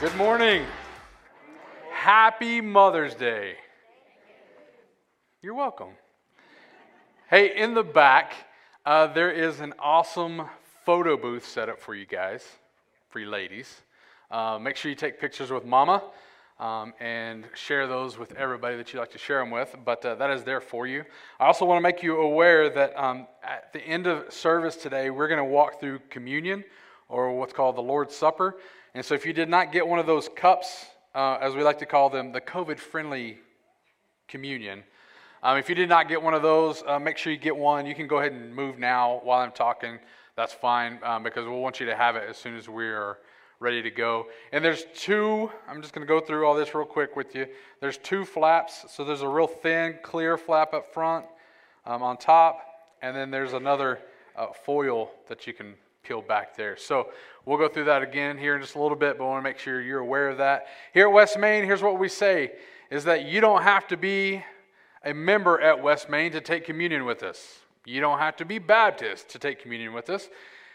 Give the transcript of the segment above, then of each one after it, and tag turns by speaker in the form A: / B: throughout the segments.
A: Good morning. Happy Mother's Day. You're welcome. Hey, in the back, uh, there is an awesome photo booth set up for you guys, for you ladies. Uh, make sure you take pictures with Mama um, and share those with everybody that you like to share them with. But uh, that is there for you. I also want to make you aware that um, at the end of service today, we're going to walk through communion or what's called the Lord's Supper. And so if you did not get one of those cups, uh, as we like to call them, the COVID friendly communion, um, if you did not get one of those, uh, make sure you get one. You can go ahead and move now while I'm talking. That's fine um, because we'll want you to have it as soon as we are ready to go. And there's two, I'm just going to go through all this real quick with you. There's two flaps. So there's a real thin, clear flap up front um, on top, and then there's another uh, foil that you can peel back there. So we'll go through that again here in just a little bit, but I want to make sure you're aware of that. Here at West Main, here's what we say is that you don't have to be a member at West Main to take communion with us. You don't have to be Baptist to take communion with us.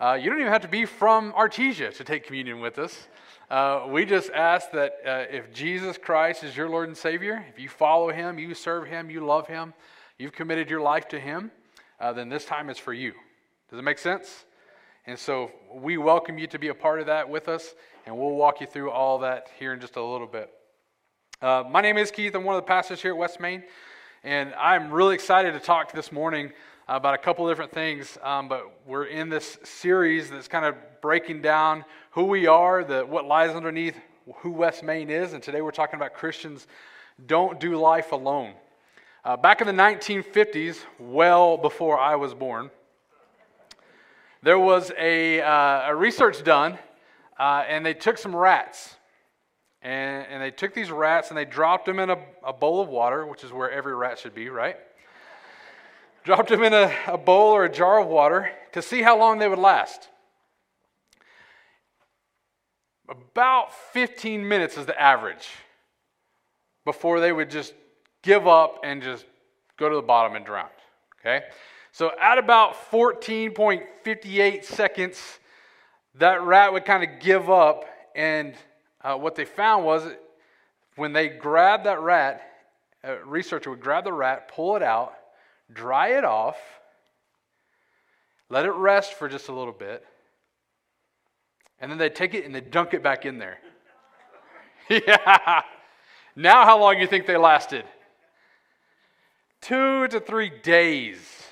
A: Uh, you don't even have to be from Artesia to take communion with us. Uh, we just ask that uh, if Jesus Christ is your Lord and Savior, if you follow Him, you serve Him, you love Him, you've committed your life to Him, uh, then this time is for you. Does it make sense? And so we welcome you to be a part of that with us, and we'll walk you through all that here in just a little bit. Uh, my name is Keith. I'm one of the pastors here at West Main, and I'm really excited to talk this morning about a couple different things, um, but we're in this series that's kind of breaking down who we are, the, what lies underneath who West Main is, and today we're talking about Christians don't do life alone. Uh, back in the 1950s, well before I was born, there was a, uh, a research done, uh, and they took some rats. And, and they took these rats and they dropped them in a, a bowl of water, which is where every rat should be, right? dropped them in a, a bowl or a jar of water to see how long they would last. About 15 minutes is the average before they would just give up and just go to the bottom and drown. Okay? So at about 14.58 seconds, that rat would kind of give up. And uh, what they found was when they grabbed that rat, a researcher would grab the rat, pull it out, dry it off, let it rest for just a little bit, and then they take it and they dunk it back in there. yeah. Now, how long do you think they lasted? Two to three days.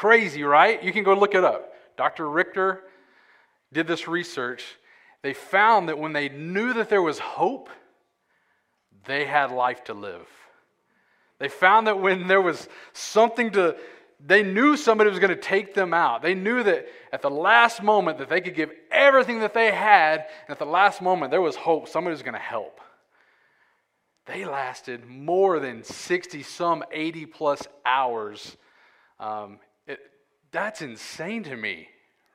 A: Crazy, right? You can go look it up. Dr. Richter did this research. They found that when they knew that there was hope, they had life to live. They found that when there was something to, they knew somebody was going to take them out. They knew that at the last moment that they could give everything that they had, and at the last moment there was hope. Somebody was going to help. They lasted more than 60, some 80 plus hours. Um, that's insane to me,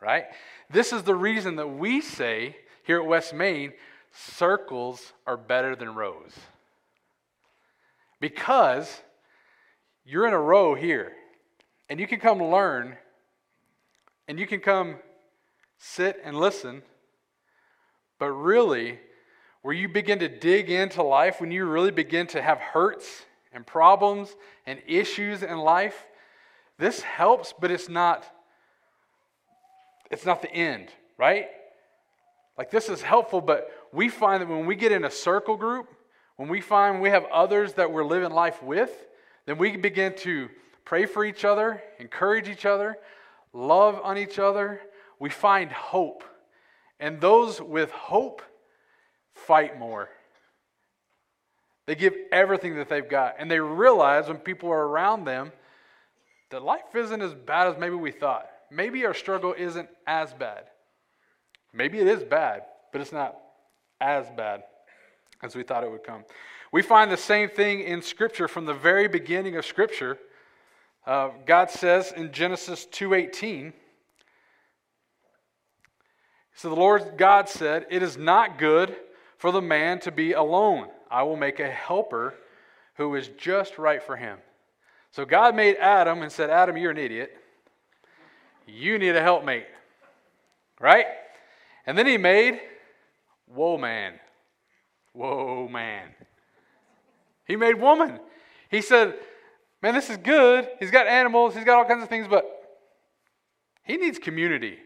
A: right? This is the reason that we say here at West Main circles are better than rows because you're in a row here and you can come learn and you can come sit and listen. But really, where you begin to dig into life, when you really begin to have hurts and problems and issues in life, this helps, but it's not it's not the end, right? Like this is helpful, but we find that when we get in a circle group, when we find we have others that we're living life with, then we begin to pray for each other, encourage each other, love on each other. We find hope. And those with hope fight more. They give everything that they've got. And they realize when people are around them that life isn't as bad as maybe we thought. Maybe our struggle isn't as bad. Maybe it is bad, but it's not as bad as we thought it would come. We find the same thing in Scripture from the very beginning of Scripture. Uh, God says in Genesis 2:18, so the Lord God said, "It is not good for the man to be alone. I will make a helper who is just right for him." So God made Adam and said, "Adam, you're an idiot. You need a helpmate." Right? And then he made Whoa, man. Whoa, man. He made woman. He said, Man, this is good. He's got animals, he's got all kinds of things, but he needs community.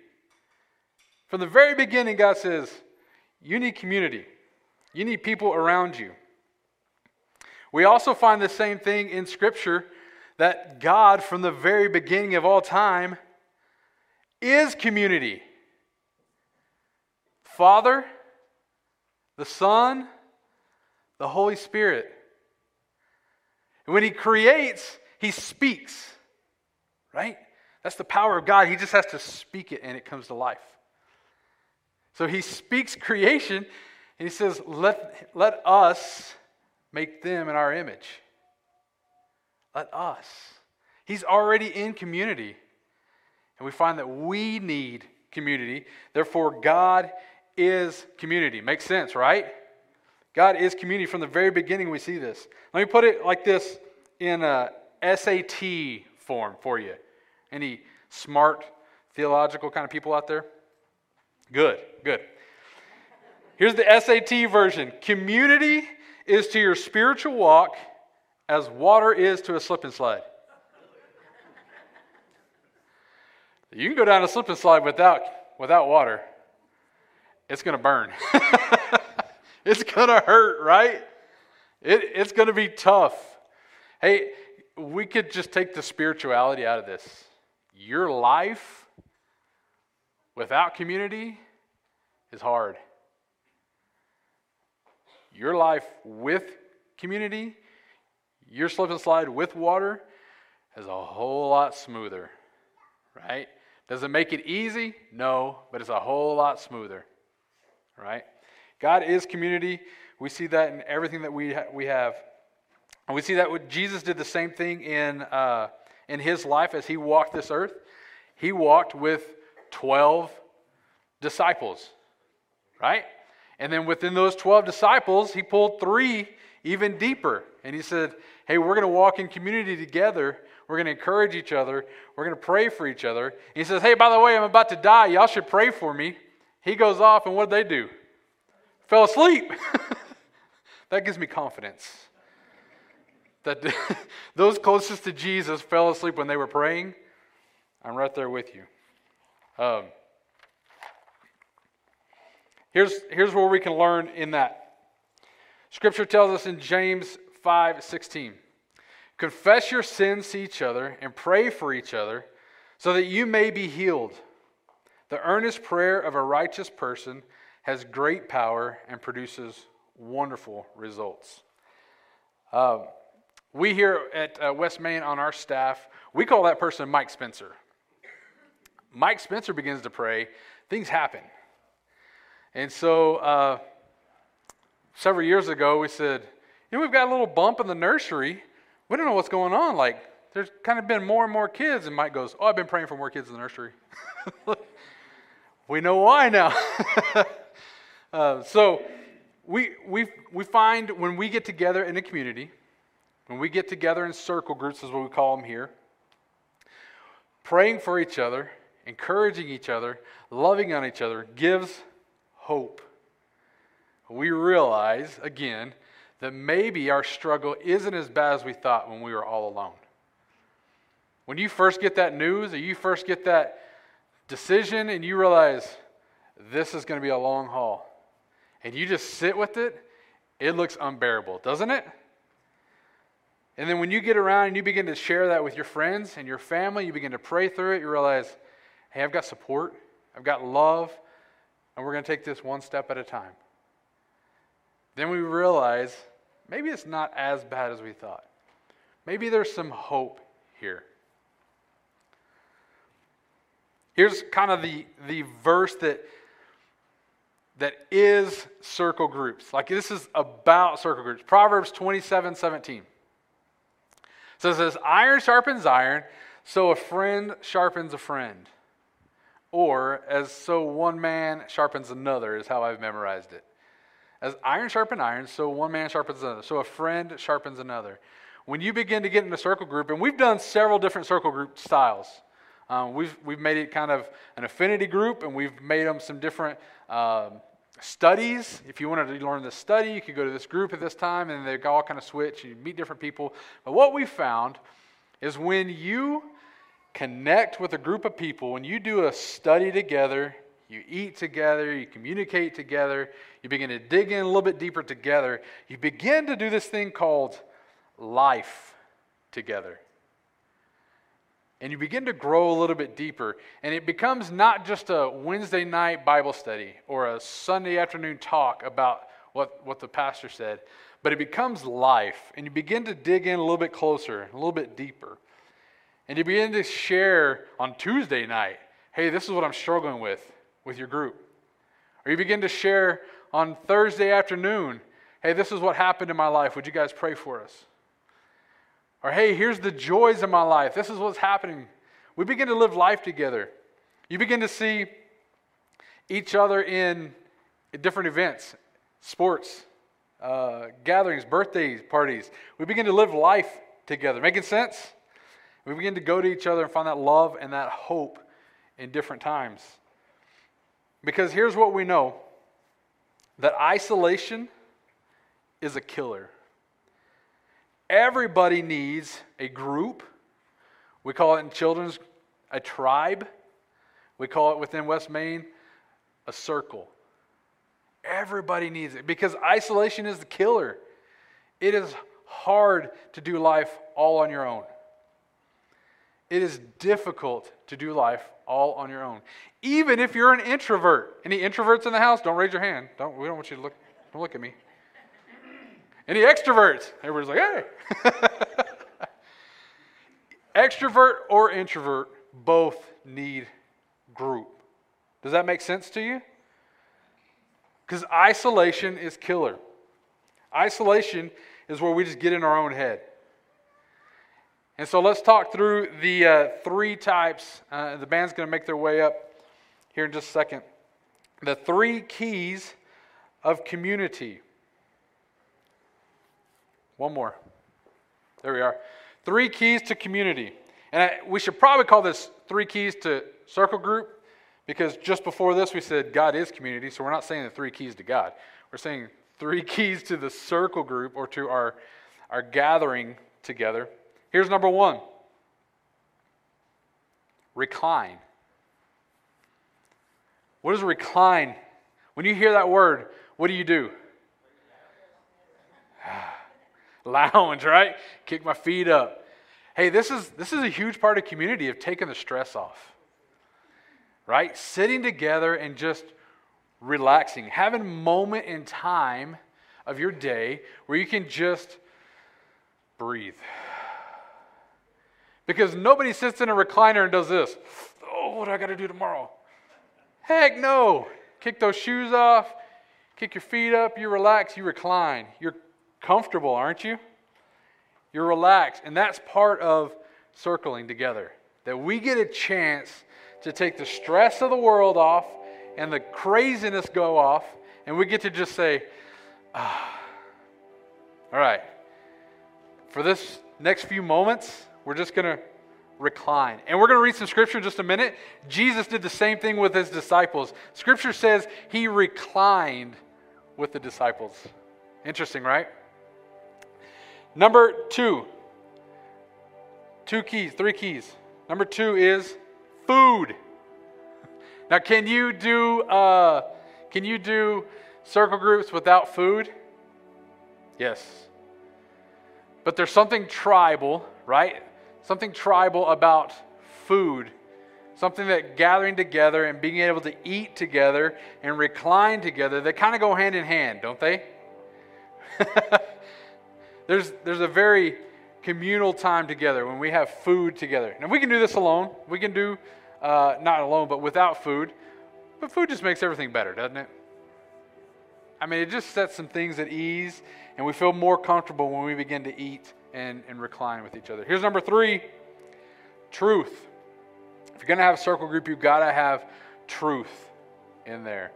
A: From the very beginning, God says, You need community, you need people around you. We also find the same thing in Scripture that God, from the very beginning of all time, is community. Father, the Son, the Holy Spirit. And when He creates, He speaks, right? That's the power of God. He just has to speak it and it comes to life. So He speaks creation and He says, Let, let us make them in our image. Let us. He's already in community. And we find that we need community. Therefore, God is community. Makes sense, right? God is community. From the very beginning, we see this. Let me put it like this in a SAT form for you. Any smart theological kind of people out there? Good, good. Here's the SAT version Community is to your spiritual walk as water is to a slip and slide. You can go down a slip and slide without, without water. It's going to burn. it's going to hurt, right? It, it's going to be tough. Hey, we could just take the spirituality out of this. Your life without community is hard. Your life with community, your slip and slide with water, is a whole lot smoother, right? Does it make it easy? No, but it's a whole lot smoother, right? God is community. We see that in everything that we, ha- we have. And we see that what Jesus did the same thing in, uh, in his life as he walked this earth. He walked with 12 disciples, right? And then within those 12 disciples, he pulled three even deeper. And he said, Hey, we're going to walk in community together we're going to encourage each other. We're going to pray for each other. he says, Hey, by the way, I'm about to die. Y'all should pray for me. He goes off, and what did they do? Fell asleep. that gives me confidence. That those closest to Jesus fell asleep when they were praying. I'm right there with you. Um, here's, here's where we can learn in that. Scripture tells us in James 5 16. Confess your sins to each other and pray for each other so that you may be healed. The earnest prayer of a righteous person has great power and produces wonderful results. Uh, we here at uh, West Main on our staff, we call that person Mike Spencer. Mike Spencer begins to pray, things happen. And so uh, several years ago, we said, you know, we've got a little bump in the nursery we don't know what's going on. Like, there's kind of been more and more kids. And Mike goes, Oh, I've been praying for more kids in the nursery. we know why now. uh, so, we, we, we find when we get together in a community, when we get together in circle groups, is what we call them here, praying for each other, encouraging each other, loving on each other gives hope. We realize, again, that maybe our struggle isn't as bad as we thought when we were all alone. When you first get that news or you first get that decision and you realize this is going to be a long haul, and you just sit with it, it looks unbearable, doesn't it? And then when you get around and you begin to share that with your friends and your family, you begin to pray through it, you realize, hey, I've got support, I've got love, and we're going to take this one step at a time. Then we realize maybe it's not as bad as we thought. Maybe there's some hope here. Here's kind of the, the verse that, that is circle groups. Like this is about circle groups. Proverbs 27 17. So it says, Iron sharpens iron, so a friend sharpens a friend. Or as so one man sharpens another, is how I've memorized it. As iron sharpens iron, so one man sharpens another. So a friend sharpens another. When you begin to get in a circle group, and we've done several different circle group styles. Um, we've, we've made it kind of an affinity group, and we've made them some different um, studies. If you wanted to learn this study, you could go to this group at this time, and they all kind of switch. You meet different people. But what we found is when you connect with a group of people, when you do a study together, you eat together, you communicate together, you begin to dig in a little bit deeper together, you begin to do this thing called life together. And you begin to grow a little bit deeper. And it becomes not just a Wednesday night Bible study or a Sunday afternoon talk about what, what the pastor said, but it becomes life. And you begin to dig in a little bit closer, a little bit deeper. And you begin to share on Tuesday night hey, this is what I'm struggling with with your group. Or you begin to share on Thursday afternoon hey, this is what happened in my life. Would you guys pray for us? Or, hey, here's the joys of my life. This is what's happening. We begin to live life together. You begin to see each other in different events, sports, uh, gatherings, birthdays, parties. We begin to live life together. Making sense? We begin to go to each other and find that love and that hope in different times. Because here's what we know that isolation is a killer. Everybody needs a group. We call it in children's a tribe. We call it within West Main a circle. Everybody needs it because isolation is the killer. It is hard to do life all on your own. It is difficult to do life all on your own. Even if you're an introvert. Any introverts in the house? Don't raise your hand. Don't we don't want you to look don't look at me. Any extroverts? Everybody's like, hey. Extrovert or introvert both need group. Does that make sense to you? Because isolation is killer. Isolation is where we just get in our own head. And so let's talk through the uh, three types. Uh, the band's going to make their way up here in just a second. The three keys of community. One more. There we are. Three keys to community. And I, we should probably call this three keys to circle group because just before this we said God is community. So we're not saying the three keys to God. We're saying three keys to the circle group or to our, our gathering together. Here's number one recline. What is recline? When you hear that word, what do you do? lounge, right? Kick my feet up. Hey, this is this is a huge part of community of taking the stress off. Right? Sitting together and just relaxing, having a moment in time of your day where you can just breathe. Because nobody sits in a recliner and does this. Oh, what do I got to do tomorrow? Heck no. Kick those shoes off, kick your feet up, you relax, you recline. You're comfortable, aren't you? You're relaxed. And that's part of circling together. That we get a chance to take the stress of the world off and the craziness go off, and we get to just say, ah, all right, for this next few moments, we're just going to recline. And we're going to read some scripture in just a minute. Jesus did the same thing with his disciples. Scripture says he reclined with the disciples. Interesting, right? Number two, two keys, three keys. Number two is food. Now, can you do uh, can you do circle groups without food? Yes. But there's something tribal, right? Something tribal about food. Something that gathering together and being able to eat together and recline together, they kind of go hand in hand, don't they? There's, there's a very communal time together when we have food together. And we can do this alone. We can do, uh, not alone, but without food. But food just makes everything better, doesn't it? I mean, it just sets some things at ease, and we feel more comfortable when we begin to eat and, and recline with each other. Here's number three truth. If you're going to have a circle group, you've got to have truth in there.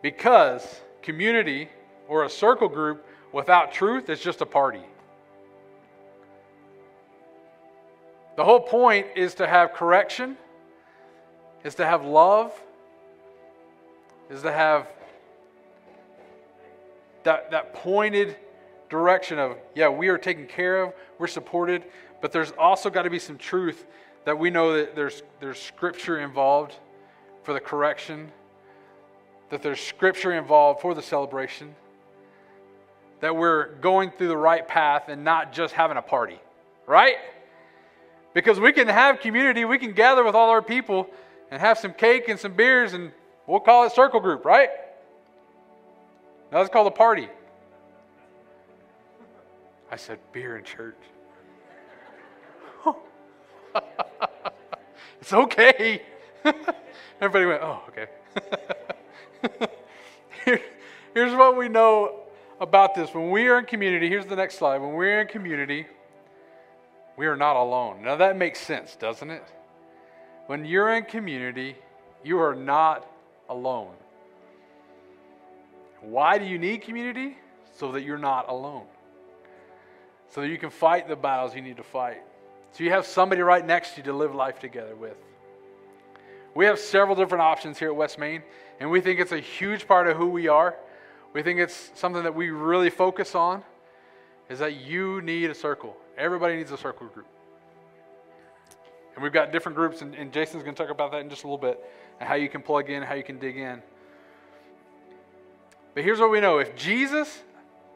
A: Because community or a circle group without truth, is just a party. The whole point is to have correction, is to have love, is to have that, that pointed direction of, yeah, we are taken care of, we're supported, but there's also got to be some truth that we know that there's, there's scripture involved for the correction, that there's scripture involved for the celebration, that we're going through the right path and not just having a party, right? Because we can have community, we can gather with all our people and have some cake and some beers, and we'll call it circle group, right? Now let's call a party. I said beer in church. it's okay. Everybody went, oh, okay. Here, here's what we know about this. When we are in community, here's the next slide. When we're in community, we are not alone. Now that makes sense, doesn't it? When you're in community, you are not alone. Why do you need community? So that you're not alone. So that you can fight the battles you need to fight. So you have somebody right next to you to live life together with. We have several different options here at West Main, and we think it's a huge part of who we are. We think it's something that we really focus on is that you need a circle. Everybody needs a circle group. And we've got different groups, and, and Jason's going to talk about that in just a little bit, and how you can plug in, how you can dig in. But here's what we know if Jesus,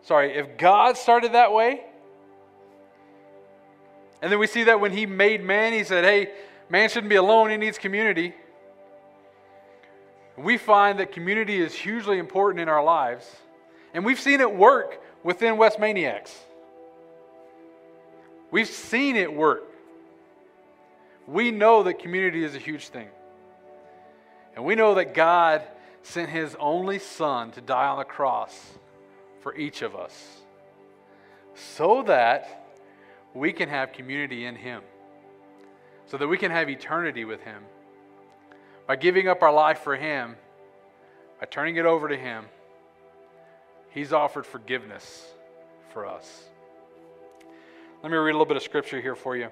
A: sorry, if God started that way, and then we see that when he made man, he said, hey, man shouldn't be alone, he needs community. We find that community is hugely important in our lives, and we've seen it work within West Maniacs. We've seen it work. We know that community is a huge thing. And we know that God sent his only son to die on the cross for each of us so that we can have community in him, so that we can have eternity with him. By giving up our life for him, by turning it over to him, he's offered forgiveness for us. Let me read a little bit of scripture here for you.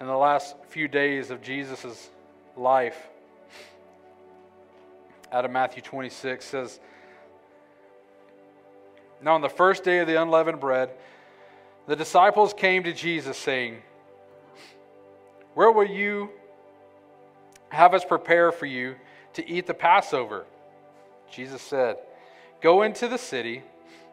A: In the last few days of Jesus' life, out of Matthew 26 says, Now on the first day of the unleavened bread, the disciples came to Jesus, saying, Where will you have us prepare for you to eat the Passover? Jesus said, Go into the city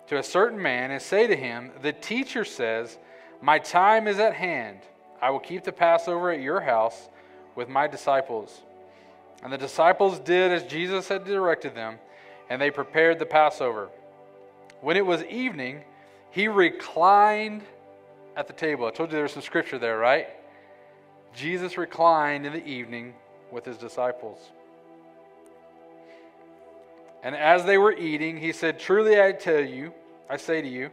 A: to a certain man and say to him, The teacher says, My time is at hand. I will keep the Passover at your house with my disciples. And the disciples did as Jesus had directed them, and they prepared the Passover. When it was evening, he reclined at the table. I told you there was some scripture there, right? Jesus reclined in the evening with his disciples. And as they were eating, he said, Truly I tell you, I say to you,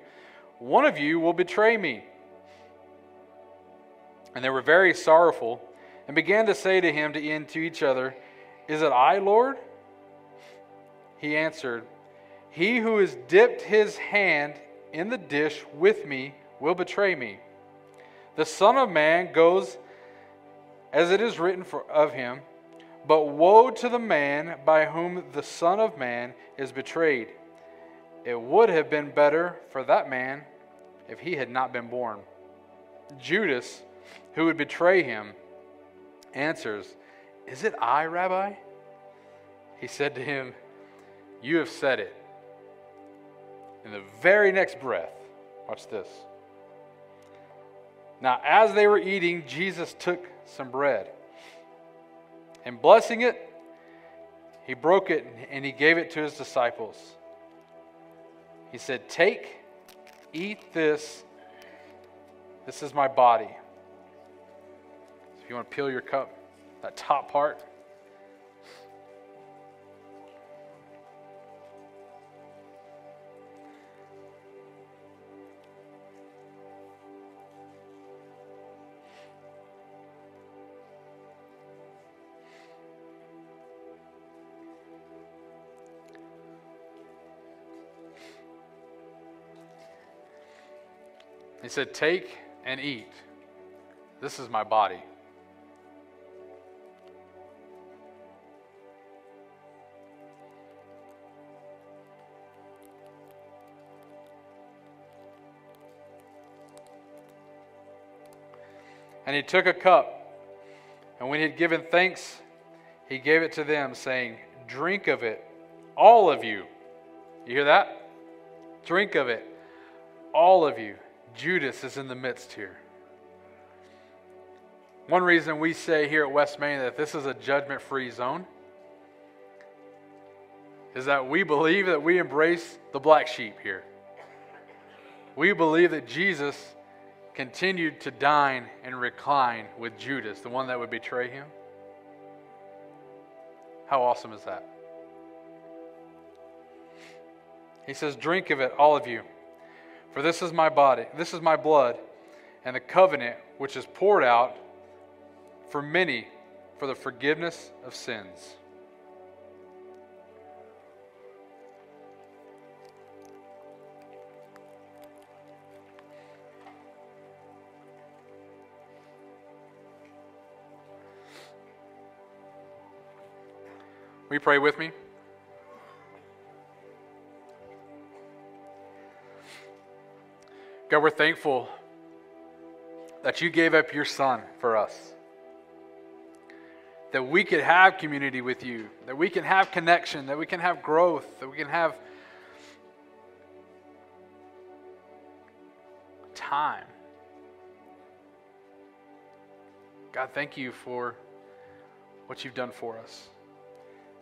A: one of you will betray me. And they were very sorrowful and began to say to him to, to each other, is it I, Lord? He answered, He who has dipped his hand in the dish with me will betray me. The Son of Man goes as it is written for, of him, but woe to the man by whom the Son of Man is betrayed. It would have been better for that man if he had not been born. Judas, who would betray him, answers, is it I, Rabbi? He said to him, You have said it. In the very next breath, watch this. Now, as they were eating, Jesus took some bread. And blessing it, he broke it and he gave it to his disciples. He said, Take, eat this. This is my body. If you want to peel your cup, that top part. said, Take and eat. This is my body. And he took a cup, and when he had given thanks, he gave it to them, saying, Drink of it, all of you. You hear that? Drink of it, all of you. Judas is in the midst here. One reason we say here at West Main that this is a judgment free zone is that we believe that we embrace the black sheep here. We believe that Jesus continued to dine and recline with Judas, the one that would betray him. How awesome is that? He says, Drink of it, all of you, for this is my body, this is my blood, and the covenant which is poured out for many for the forgiveness of sins. You pray with me? God, we're thankful that you gave up your son for us. That we could have community with you, that we can have connection, that we can have growth, that we can have time. God, thank you for what you've done for us.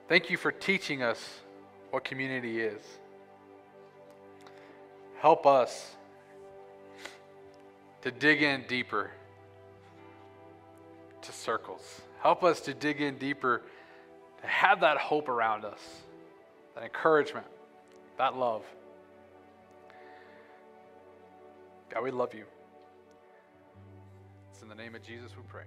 A: Thank you for teaching us what community is. Help us to dig in deeper to circles. Help us to dig in deeper, to have that hope around us, that encouragement, that love. God, we love you. It's in the name of Jesus we pray.